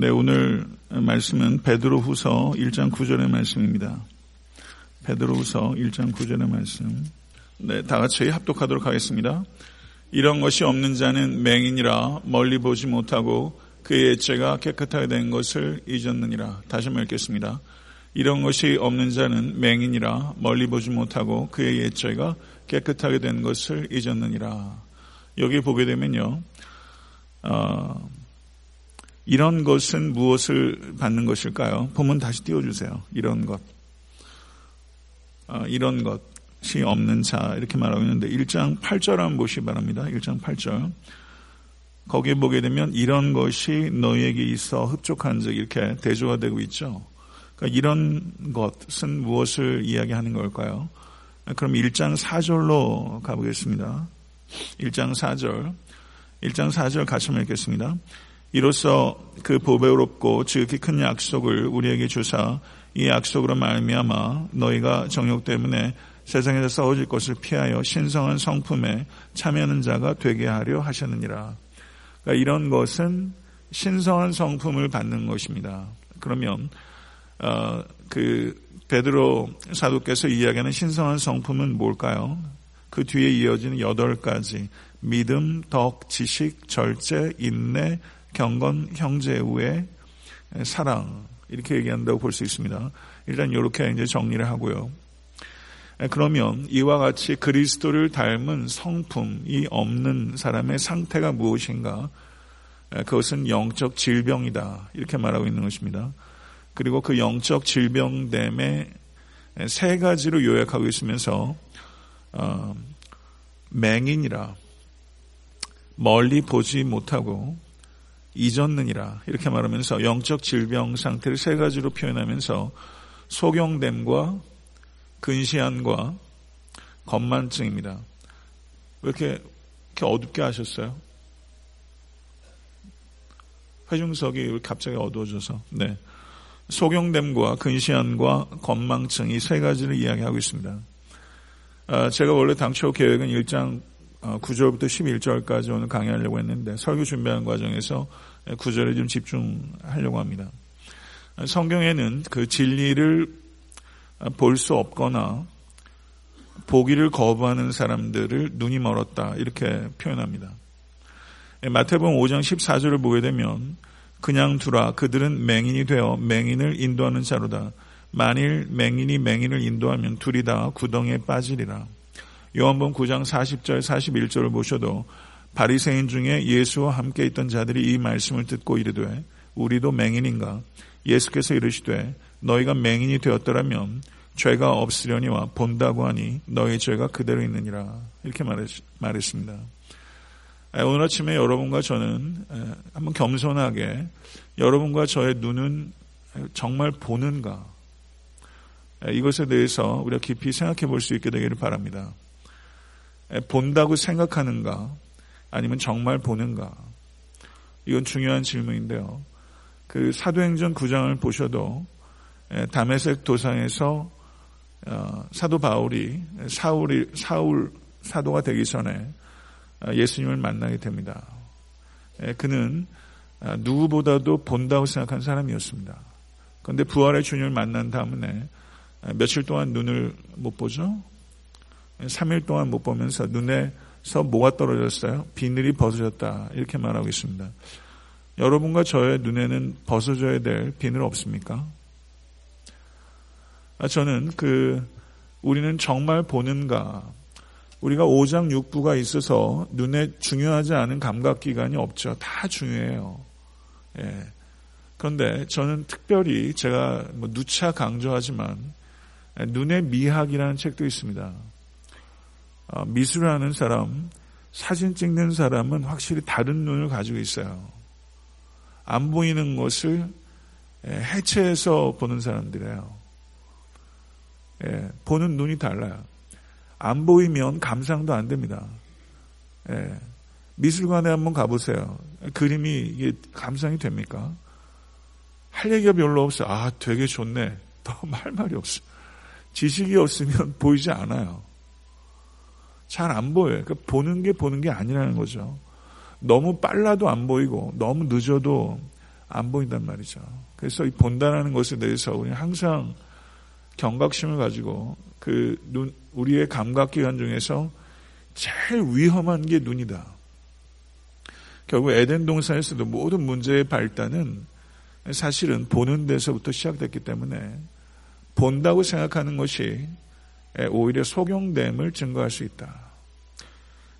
네, 오늘 말씀은 베드로 후서 1장 9절의 말씀입니다. 베드로 후서 1장 9절의 말씀. 네, 다 같이 합독하도록 하겠습니다. 이런 것이 없는 자는 맹인이라 멀리 보지 못하고 그의 죄가 깨끗하게 된 것을 잊었느니라. 다시 한번 읽겠습니다. 이런 것이 없는 자는 맹인이라 멀리 보지 못하고 그의 옛죄가 깨끗하게 된 것을 잊었느니라. 여기 보게 되면요, 어, 이런 것은 무엇을 받는 것일까요? 보면 다시 띄워주세요. 이런 것. 어, 이런 것이 없는 자 이렇게 말하고 있는데 1장 8절 한번 보시기 바랍니다. 1장 8절. 거기에 보게 되면 이런 것이 너희에게 있어 흡족한 즉 이렇게 대조가 되고 있죠. 그러니까 이런 것은 무엇을 이야기하는 걸까요? 그럼 1장 4절로 가보겠습니다. 1장 4절. 1장 4절 같이 읽겠습니다. 이로써 그 보배롭고 지극히 큰 약속을 우리에게 주사 이 약속으로 말미암아 너희가 정욕 때문에 세상에서 싸워질 것을 피하여 신성한 성품에 참여하는 자가 되게 하려 하셨느니라. 그러니까 이런 것은 신성한 성품을 받는 것입니다. 그러면 어, 그 베드로 사도께서 이야기하는 신성한 성품은 뭘까요? 그 뒤에 이어지는 여덟 가지 믿음, 덕, 지식, 절제, 인내, 경건, 형제 우애, 사랑 이렇게 얘기한다고 볼 수 있습니다. 일단 이렇게 이제 정리를 하고요. 그러면 이와 같이 그리스도를 닮은 성품이 없는 사람의 상태가 무엇인가? 그것은 영적 질병이다. 이렇게 말하고 있는 것입니다. 그리고 그 영적 질병됨의 세 가지로 요약하고 있으면서 어, 맹인이라 멀리 보지 못하고 잊었느니라 이렇게 말하면서 영적 질병 상태를 세 가지로 표현하면서 소경됨과 근시안과 건만증입니다. 왜 이렇게, 이렇게 어둡게 하셨어요? 회중석이 갑자기 어두워져서 네 소경됨과 근시안과 건망증 이 세 가지를 이야기하고 있습니다. 아, 제가 원래 당초 계획은 1장 9절부터 어, 11절까지 오늘 강의하려고 했는데 설교 준비하는 과정에서 9절에 좀 집중하려고 합니다. 성경에는 그 진리를 볼 수 없거나 보기를 거부하는 사람들을 눈이 멀었다 이렇게 표현합니다. 마태복음 5장 14절을 보게 되면 그냥 두라 그들은 맹인이 되어 맹인을 인도하는 자로다. 만일 맹인이 맹인을 인도하면 둘이 다 구덩이에 빠지리라. 요한복음 9장 40절 41절을 보셔도 바리새인 중에 예수와 함께 있던 자들이 이 말씀을 듣고 이르되 우리도 맹인인가 예수께서 이르시되 너희가 맹인이 되었더라면 죄가 없으려니와 본다고 하니 너희 죄가 그대로 있느니라 이렇게 말했습니다. 오늘 아침에 여러분과 저는 한번 겸손하게 여러분과 저의 눈은 정말 보는가 이것에 대해서 우리가 깊이 생각해 볼 수 있게 되기를 바랍니다. 본다고 생각하는가 아니면 정말 보는가 이건 중요한 질문인데요. 그 사도행전 9장을 보셔도 담에색 도상에서 어, 사도 바울이 사울이 사울 사도가 되기 전에 어, 예수님을 만나게 됩니다. 그는 어, 누구보다도 본다고 생각한 사람이었습니다. 그런데 부활의 주님을 만난 다음에 며칠 동안 눈을 못 보죠? 3일 동안 못 보면서 눈에 서 뭐가 떨어졌어요? 비늘이 벗어졌다. 이렇게 말하고 있습니다. 여러분과 저의 눈에는 벗어져야 될 비늘 없습니까? 아, 저는 그, 우리는 정말 보는가. 우리가 5장 6부가 있어서 눈에 중요하지 않은 감각 기관이 없죠. 다 중요해요. 예. 그런데 저는 특별히 제가 뭐 누차 강조하지만 눈의 미학이라는 책도 있습니다. 어, 미술을 하는 사람, 사진 찍는 사람은 확실히 다른 눈을 가지고 있어요. 안 보이는 것을 해체해서 보는 사람들이에요. 예, 보는 눈이 달라요. 안 보이면 감상도 안 됩니다. 예, 미술관에 한번 가보세요. 그림이 이게 감상이 됩니까? 할 얘기가 별로 없어요. 아, 되게 좋네. 더 말 말이 없어요. 지식이 없으면 보이지 않아요. 잘 안 보여요. 그러니까 보는 게 보는 게 아니라는 거죠. 너무 빨라도 안 보이고 너무 늦어도 안 보인단 말이죠. 그래서 이 본다라는 것에 대해서 우리는 항상 경각심을 가지고 그 눈, 우리의 감각기관 중에서 제일 위험한 게 눈이다. 결국 에덴 동산에서도 모든 문제의 발단은 사실은 보는 데서부터 시작됐기 때문에 본다고 생각하는 것이 오히려 속용됨을 증거할 수 있다.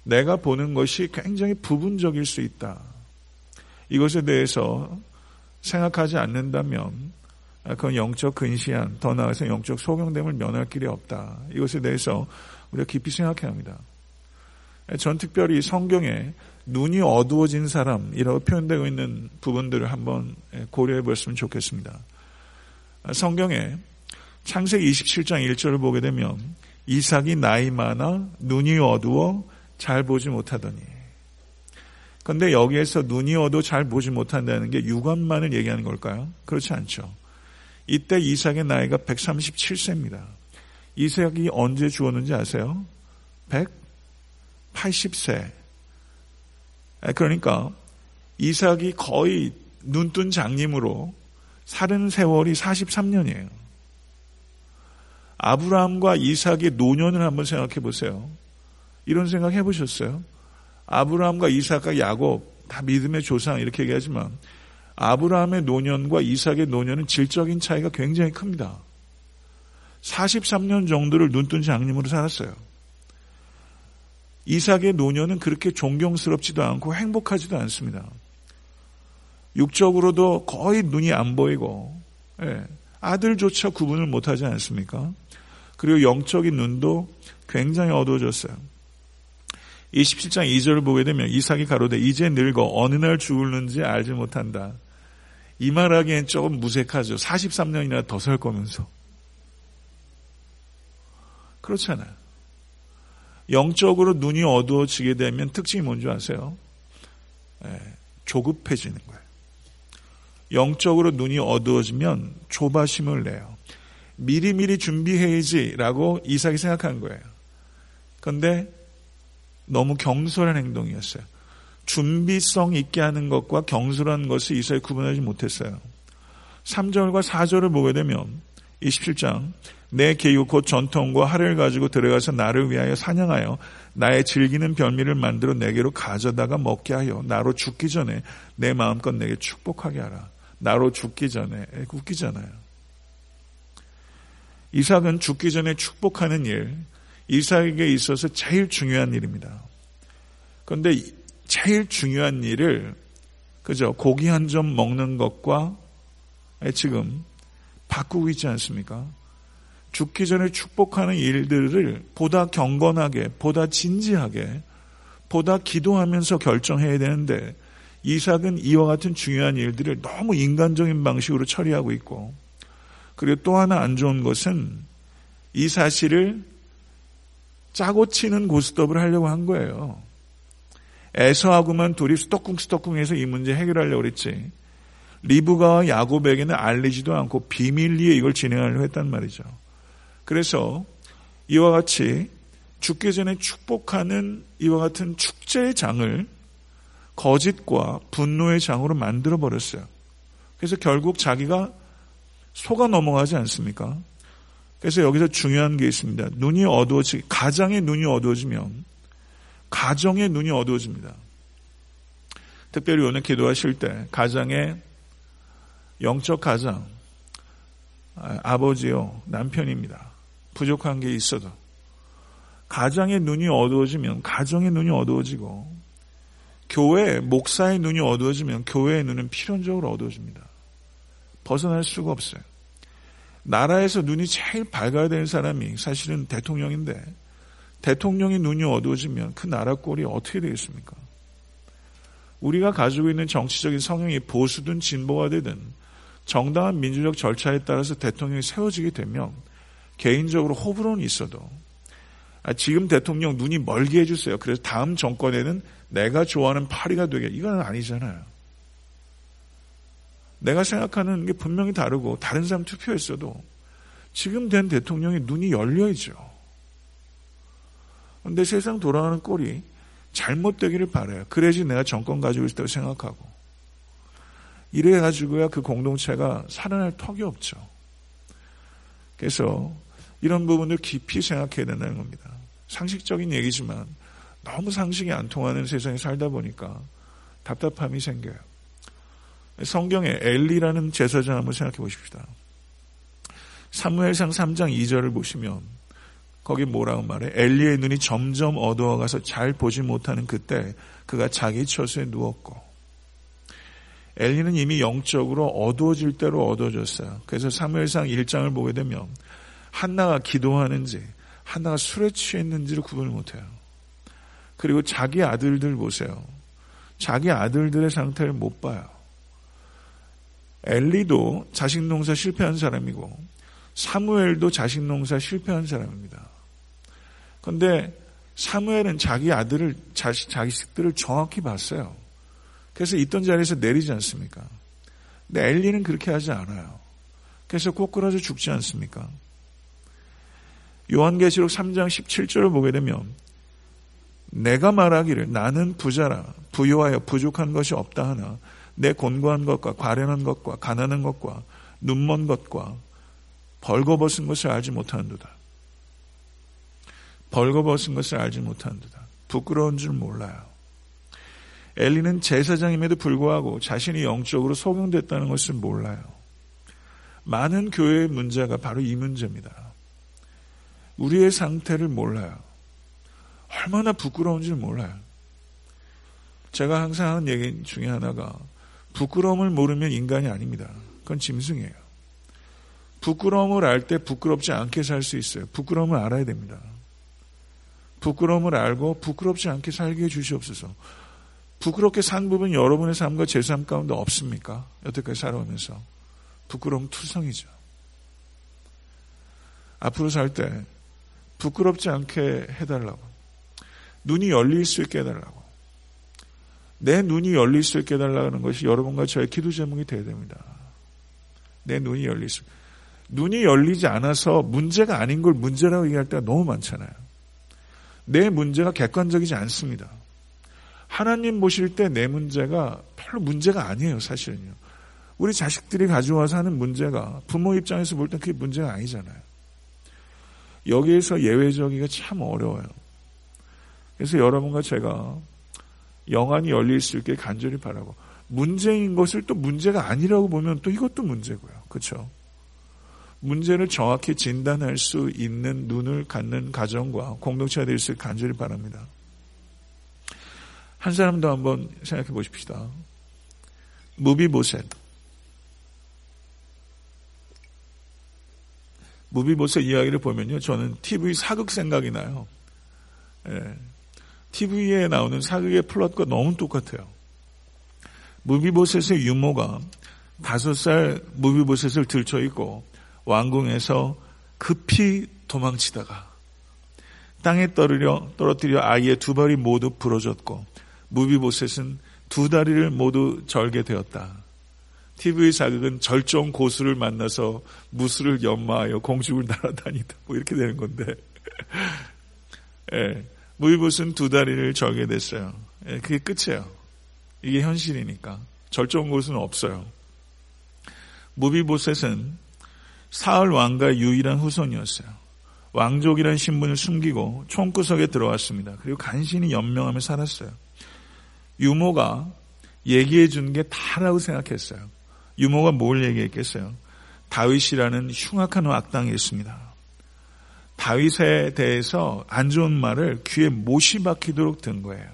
내가 보는 것이 굉장히 부분적일 수 있다. 이것에 대해서 생각하지 않는다면 그건 영적 근시한, 더 나아가서 영적 소경됨을 면할 길이 없다. 이것에 대해서 우리가 깊이 생각해야 합니다. 전 특별히 성경에 눈이 어두워진 사람이라고 표현되고 있는 부분들을 한번 고려해 보았으면 좋겠습니다. 성경에 창세기 27장 1절을 보게 되면 이삭이 나이 많아 눈이 어두워 잘 보지 못하더니 그런데 여기에서 눈이 어두워 잘 보지 못한다는 게 육안만을 얘기하는 걸까요? 그렇지 않죠. 이때 이삭의 나이가 137세입니다. 이삭이 언제 죽었는지 아세요? 180세. 그러니까 이삭이 거의 눈뜬 장님으로 살은 세월이 43년이에요. 아브라함과 이삭의 노년을 한번 생각해 보세요. 이런 생각 해 보셨어요? 아브라함과 이삭과 야곱 다 믿음의 조상 이렇게 얘기하지만 아브라함의 노년과 이삭의 노년은 질적인 차이가 굉장히 큽니다. 43년 정도를 눈뜬 장님으로 살았어요. 이삭의 노년은 그렇게 존경스럽지도 않고 행복하지도 않습니다. 육적으로도 거의 눈이 안 보이고 예, 아들조차 구분을 못하지 않습니까? 그리고 영적인 눈도 굉장히 어두워졌어요. 27장 2절을 보게 되면 이삭이 가로되 이제 늙어 어느 날 죽을는지 알지 못한다. 이 말하기엔 조금 무색하죠. 43년이나 더 살 거면서. 그렇잖아요. 영적으로 눈이 어두워지게 되면 특징이 뭔지 아세요? 예, 조급해지는 거예요. 영적으로 눈이 어두워지면 조바심을 내요. 미리미리 준비해야지라고 이삭이 생각한 거예요. 그런데 너무 경솔한 행동이었어요. 준비성 있게 하는 것과 경솔한 것을 이삭이 구분하지 못했어요. 3절과 4절을 보게 되면 27장 내 계육 곧 전통과 하를 가지고 들어가서 나를 위하여 사냥하여 나의 즐기는 별미를 만들어 내게로 가져다가 먹게 하여 나로 죽기 전에 내 마음껏 내게 축복하게 하라. 나로 죽기 전에 웃기잖아요. 이삭은 죽기 전에 축복하는 일, 이삭에게 있어서 제일 중요한 일입니다. 그런데 제일 중요한 일을 그죠 고기 한 점 먹는 것과 지금 바꾸고 있지 않습니까? 죽기 전에 축복하는 일들을 보다 경건하게, 보다 진지하게, 보다 기도하면서 결정해야 되는데 이삭은 이와 같은 중요한 일들을 너무 인간적인 방식으로 처리하고 있고 그리고 또 하나 안 좋은 것은 이 사실을 짜고 치는 고스톱을 하려고 한 거예요. 에서하고만 둘이 스토쿵스토쿵해서 이 문제 해결하려고 그랬지. 리브가와 야곱에게는 알리지도 않고 비밀리에 이걸 진행하려고 했단 말이죠. 그래서 이와 같이 죽기 전에 축복하는 이와 같은 축제의 장을 거짓과 분노의 장으로 만들어 버렸어요. 그래서 결국 자기가 속아 넘어가지 않습니까? 그래서 여기서 중요한 게 있습니다. 눈이 어두워지, 가장의 눈이 어두워지면 가정의 눈이 어두워집니다. 특별히 오늘 기도하실 때 가장의 영적 가장 아, 아버지요 남편입니다. 부족한 게 있어도 가장의 눈이 어두워지면 가정의 눈이 어두워지고 교회 목사의 눈이 어두워지면 교회의 눈은 필연적으로 어두워집니다. 벗어날 수가 없어요. 나라에서 눈이 제일 밝아야 되는 사람이 사실은 대통령인데 대통령의 눈이 어두워지면 그 나라 꼴이 어떻게 되겠습니까? 우리가 가지고 있는 정치적인 성향이 보수든 진보가 되든 정당한 민주적 절차에 따라서 대통령이 세워지게 되면 개인적으로 호불호는 있어도 아, 지금 대통령 눈이 멀게 해주세요. 그래서 다음 정권에는 내가 좋아하는 파리가 되게 이건 아니잖아요. 내가 생각하는 게 분명히 다르고 다른 사람 투표했어도 지금 된 대통령의 눈이 열려 있죠. 근데 세상 돌아가는 꼴이 잘못되기를 바라요. 그래야지 내가 정권 가지고 있다고 생각하고. 이래 가지고야 그 공동체가 살아날 턱이 없죠. 그래서 이런 부분을 깊이 생각해야 된다는 겁니다. 상식적인 얘기지만 너무 상식이 안 통하는 세상에 살다 보니까 답답함이 생겨요. 성경에 엘리라는 제사장 한번 생각해 보십시다. 사무엘상 3장 2절을 보시면 거기 뭐라고 말해? 엘리의 눈이 점점 어두워가서 잘 보지 못하는 그때 그가 자기 처소에 누웠고 엘리는 이미 영적으로 어두워질 대로 어두워졌어요. 그래서 사무엘상 1장을 보게 되면 한나가 기도하는지 한나가 술에 취했는지를 구분을 못해요. 그리고 자기 아들들 보세요. 자기 아들들의 상태를 못 봐요. 엘리도 자식 농사 실패한 사람이고 사무엘도 자식 농사 실패한 사람입니다. 그런데 사무엘은 자기 아들을 자식 자식들을 정확히 봤어요. 그래서 있던 자리에서 내리지 않습니까? 근데 엘리는 그렇게 하지 않아요. 그래서 꼬꾸라져 죽지 않습니까? 요한계시록 3장 17절을 보게 되면 내가 말하기를 나는 부자라 부유하여 부족한 것이 없다 하나 내 곤고한 것과 과련한 것과 가난한 것과 눈먼 것과 벌거벗은 것을 알지 못하는도다. 벌거벗은 것을 알지 못하는도다. 부끄러운 줄 몰라요. 엘리는 제사장임에도 불구하고 자신이 영적으로 소경됐다는 것을 몰라요. 많은 교회의 문제가 바로 이 문제입니다. 우리의 상태를 몰라요. 얼마나 부끄러운지 몰라요. 제가 항상 하는 얘기 중에 하나가 부끄러움을 모르면 인간이 아닙니다. 그건 짐승이에요. 부끄러움을 알 때 부끄럽지 않게 살 수 있어요. 부끄러움을 알아야 됩니다. 부끄러움을 알고 부끄럽지 않게 살게 해 주시옵소서. 부끄럽게 산 부분 여러분의 삶과 제 삶 가운데 없습니까? 여태까지 살아오면서. 부끄러움 투성이죠. 앞으로 살 때 부끄럽지 않게 해달라고. 눈이 열릴 수 있게 해달라고. 내 눈이 열릴 수 있게 해달라는 것이 여러분과 저의 기도 제목이 되어야 됩니다. 내 눈이 열릴 수. 눈이 열리지 않아서 문제가 아닌 걸 문제라고 얘기할 때가 너무 많잖아요. 내 문제가 객관적이지 않습니다. 하나님 보실 때 내 문제가 별로 문제가 아니에요, 사실은요. 우리 자식들이 가져와서 하는 문제가 부모 입장에서 볼 때 그게 문제가 아니잖아요. 여기에서 예외적이가 참 어려워요. 그래서 여러분과 제가 영안이 열릴 수 있게 간절히 바라고 문제인 것을 또 문제가 아니라고 보면 또 이것도 문제고요. 그렇죠? 문제를 정확히 진단할 수 있는 눈을 갖는 가정과 공동체가 될 수 있게 간절히 바랍니다. 한 사람 도 한번 생각해 보십시다. 무비보셋. 무비보셋 이야기를 보면요. 저는 TV 사극 생각이 나요. 예. TV에 나오는 사극의 플롯과 너무 똑같아요. 무비보셋의 유모가 다섯 살 무비보셋을 들쳐 있고 왕궁에서 급히 도망치다가 땅에 떨어려, 떨어뜨려 아이의 두 발이 모두 부러졌고 무비보셋은 두 다리를 모두 절게 되었다. TV 사극은 절정 고수를 만나서 무술을 연마하여 공중을 날아다니다 뭐 이렇게 되는 건데 예, 무비보스는 두 다리를 절게 됐어요. 예, 그게 끝이에요. 이게 현실이니까. 절정 고수는 없어요. 무비보셋은 사흘 왕가의 유일한 후손이었어요. 왕족이라는 신분을 숨기고 총구석에 들어왔습니다. 그리고 간신히 연명하며 살았어요. 유모가 얘기해 준 게 다라고 생각했어요. 유모가 뭘 얘기했겠어요? 다윗이라는 흉악한 악당이 있습니다. 다윗에 대해서 안 좋은 말을 귀에 못이 박히도록 든 거예요.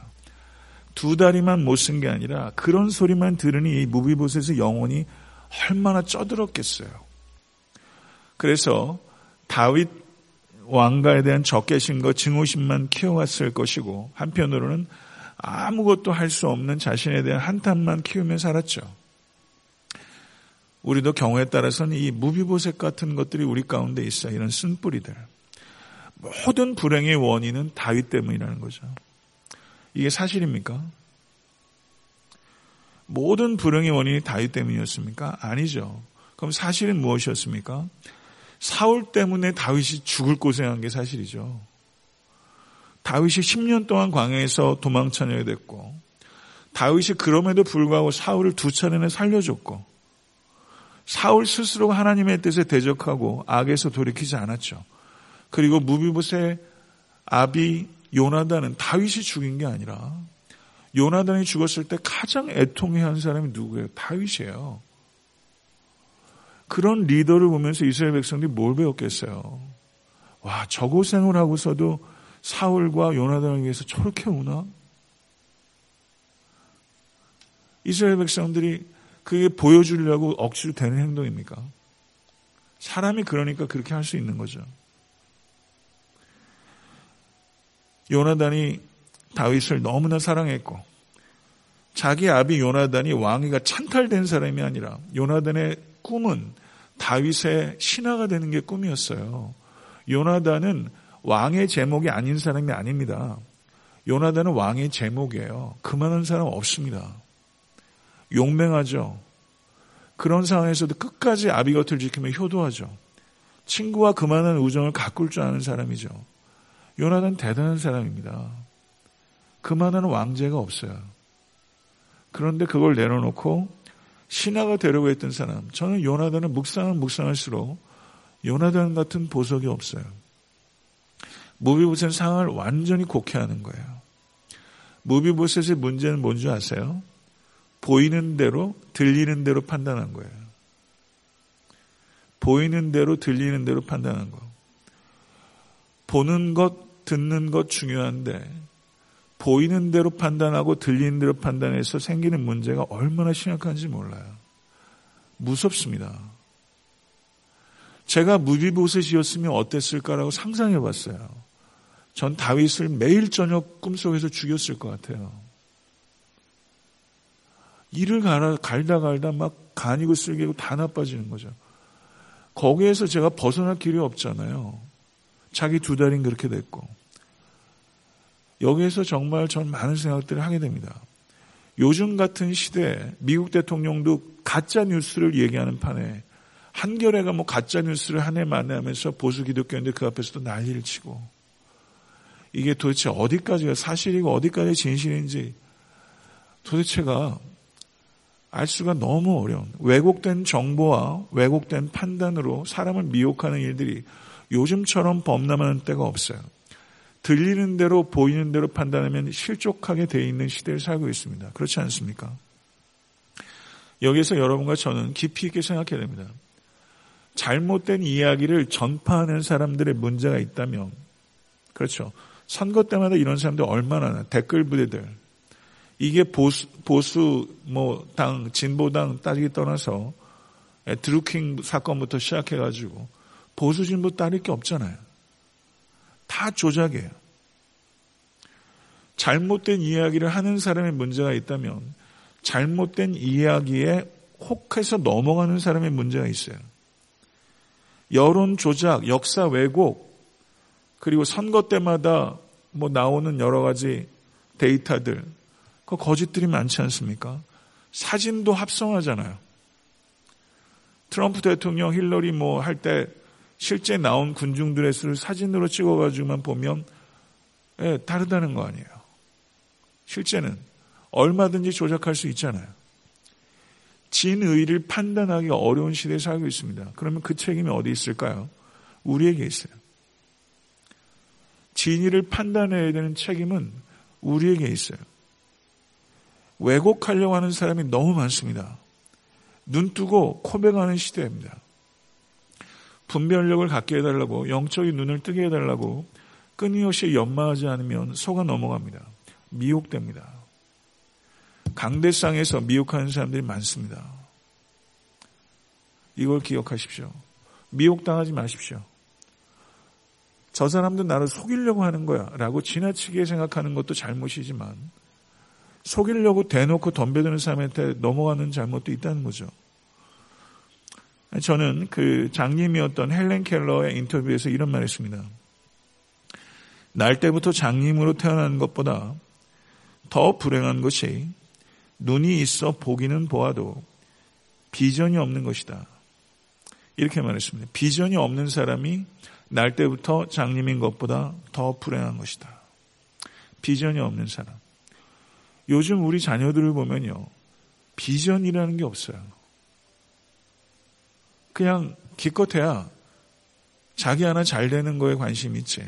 두 다리만 못 쓴 게 아니라 그런 소리만 들으니 무비보셋의 영혼이 얼마나 쩌들었겠어요. 그래서 다윗 왕가에 대한 적개심과 증오심만 키워왔을 것이고 한편으로는 아무것도 할 수 없는 자신에 대한 한탄만 키우며 살았죠. 우리도 경우에 따라서는 이 무비보색 같은 것들이 우리 가운데 있어 이런 쓴뿌리들. 모든 불행의 원인은 다윗 때문이라는 거죠. 이게 사실입니까? 모든 불행의 원인이 다윗 때문이었습니까? 아니죠. 그럼 사실은 무엇이었습니까? 사울 때문에 다윗이 죽을 고생한 게 사실이죠. 다윗이 10년 동안 광야에서 도망쳐내야 됐고 다윗이 그럼에도 불구하고 사울을 두 차례나 살려줬고 사울 스스로가 하나님의 뜻에 대적하고 악에서 돌이키지 않았죠. 그리고 무비보세 아비 요나단은 다윗이 죽인 게 아니라 요나단이 죽었을 때 가장 애통해한 사람이 누구예요? 다윗이에요. 그런 리더를 보면서 이스라엘 백성들이 뭘 배웠겠어요? 와, 저 고생을 하고서도 사울과 요나단을 위해서 저렇게 우나? 이스라엘 백성들이 그게 보여주려고 억지로 되는 행동입니까? 사람이 그러니까 그렇게 할 수 있는 거죠. 요나단이 다윗을 너무나 사랑했고 자기 아비 요나단이 왕위가 찬탈된 사람이 아니라 요나단의 꿈은 다윗의 신하가 되는 게 꿈이었어요. 요나단은 왕의 제목이 아닌 사람이 아닙니다. 요나단은 왕의 제목이에요. 그만한 사람 없습니다. 용맹하죠. 그런 상황에서도 끝까지 아비 곁을 지키며 효도하죠. 친구와 그만한 우정을 가꿀 줄 아는 사람이죠. 요나단 대단한 사람입니다. 그만한 왕제가 없어요. 그런데 그걸 내려놓고 신하가 되려고 했던 사람. 저는 요나단은 묵상은 묵상할수록 요나단 같은 보석이 없어요. 무비보셋 상황을 완전히 곡해하는 거예요. 무비보셋의 문제는 뭔지 아세요? 보이는 대로 들리는 대로 판단한 거예요. 보이는 대로 들리는 대로 판단한 거. 보는 것, 듣는 것 중요한데 보이는 대로 판단하고 들리는 대로 판단해서 생기는 문제가 얼마나 심각한지 몰라요. 무섭습니다. 제가 무비보셋이었으면 어땠을까라고 상상해 봤어요. 전 다윗을 매일 저녁 꿈속에서 죽였을 것 같아요. 일을 갈아, 갈다 갈다 막 간이고 쓸개고 다 나빠지는 거죠. 거기에서 제가 벗어날 길이 없잖아요. 자기 두 달인 그렇게 됐고. 여기에서 정말 전 많은 생각들을 하게 됩니다. 요즘 같은 시대에 미국 대통령도 가짜 뉴스를 얘기하는 판에 한겨레가 뭐 가짜 뉴스를 한 해 만에 하면서 보수 기독교인들 그 앞에서도 난리를 치고 이게 도대체 어디까지가 사실이고 어디까지 진실인지 도대체가 알 수가 너무 어려운 왜곡된 정보와 왜곡된 판단으로 사람을 미혹하는 일들이 요즘처럼 범람하는 때가 없어요. 들리는 대로 보이는 대로 판단하면 실족하게 되어 있는 시대를 살고 있습니다. 그렇지 않습니까? 여기서 여러분과 저는 깊이 있게 생각해야 됩니다. 잘못된 이야기를 전파하는 사람들의 문제가 있다면, 그렇죠. 선거 때마다 이런 사람들 얼마나 댓글 부대들, 이게 보수, 보수, 뭐, 당, 진보당 따지기 떠나서 드루킹 사건부터 시작해가지고 보수 진보 따를 게 없잖아요. 다 조작이에요. 잘못된 이야기를 하는 사람의 문제가 있다면 잘못된 이야기에 혹해서 넘어가는 사람의 문제가 있어요. 여론 조작, 역사 왜곡, 그리고 선거 때마다 뭐 나오는 여러 가지 데이터들, 그 거짓들이 많지 않습니까? 사진도 합성하잖아요. 트럼프 대통령 힐러리 뭐 할 때 실제 나온 군중들의 수를 사진으로 찍어가지고만 보면 예, 다르다는 거 아니에요. 실제는 얼마든지 조작할 수 있잖아요. 진의를 판단하기 어려운 시대에 살고 있습니다. 그러면 그 책임이 어디 있을까요? 우리에게 있어요. 진의를 판단해야 되는 책임은 우리에게 있어요. 왜곡하려고 하는 사람이 너무 많습니다. 눈 뜨고 코백하는 시대입니다. 분별력을 갖게 해달라고 영적인 눈을 뜨게 해달라고 끊임없이 연마하지 않으면 속아 넘어갑니다. 미혹됩니다. 강대상에서 미혹하는 사람들이 많습니다. 이걸 기억하십시오. 미혹당하지 마십시오. 저 사람도 나를 속이려고 하는 거야 라고 지나치게 생각하는 것도 잘못이지만 속이려고 대놓고 덤벼드는 사람한테 넘어가는 잘못도 있다는 거죠. 저는 그 장님이었던 헬렌 켈러의 인터뷰에서 이런 말 했습니다. 날 때부터 장님으로 태어난 것보다 더 불행한 것이 눈이 있어 보기는 보아도 비전이 없는 것이다. 이렇게 말했습니다. 비전이 없는 사람이 날 때부터 장님인 것보다 더 불행한 것이다. 비전이 없는 사람. 요즘 우리 자녀들을 보면요. 비전이라는 게 없어요. 그냥 기껏해야 자기 하나 잘 되는 거에 관심 있지.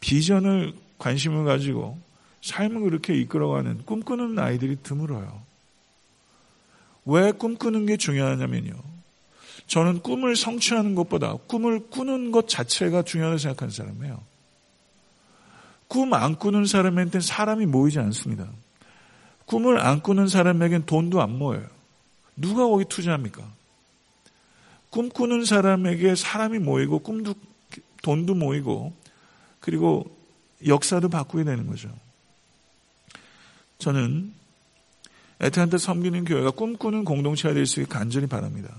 비전을 관심을 가지고 삶을 그렇게 이끌어가는 꿈꾸는 아이들이 드물어요. 왜 꿈꾸는 게 중요하냐면요. 저는 꿈을 성취하는 것보다 꿈을 꾸는 것 자체가 중요하다고 생각하는 사람이에요. 꿈 안 꾸는 사람한테는 사람이 모이지 않습니다. 꿈을 안 꾸는 사람에겐 돈도 안 모여요. 누가 거기 투자합니까? 꿈꾸는 사람에게 사람이 모이고 꿈도 돈도 모이고 그리고 역사도 바꾸게 되는 거죠. 저는 애틀란타 섬기는 교회가 꿈꾸는 공동체가 될 수 있게 간절히 바랍니다.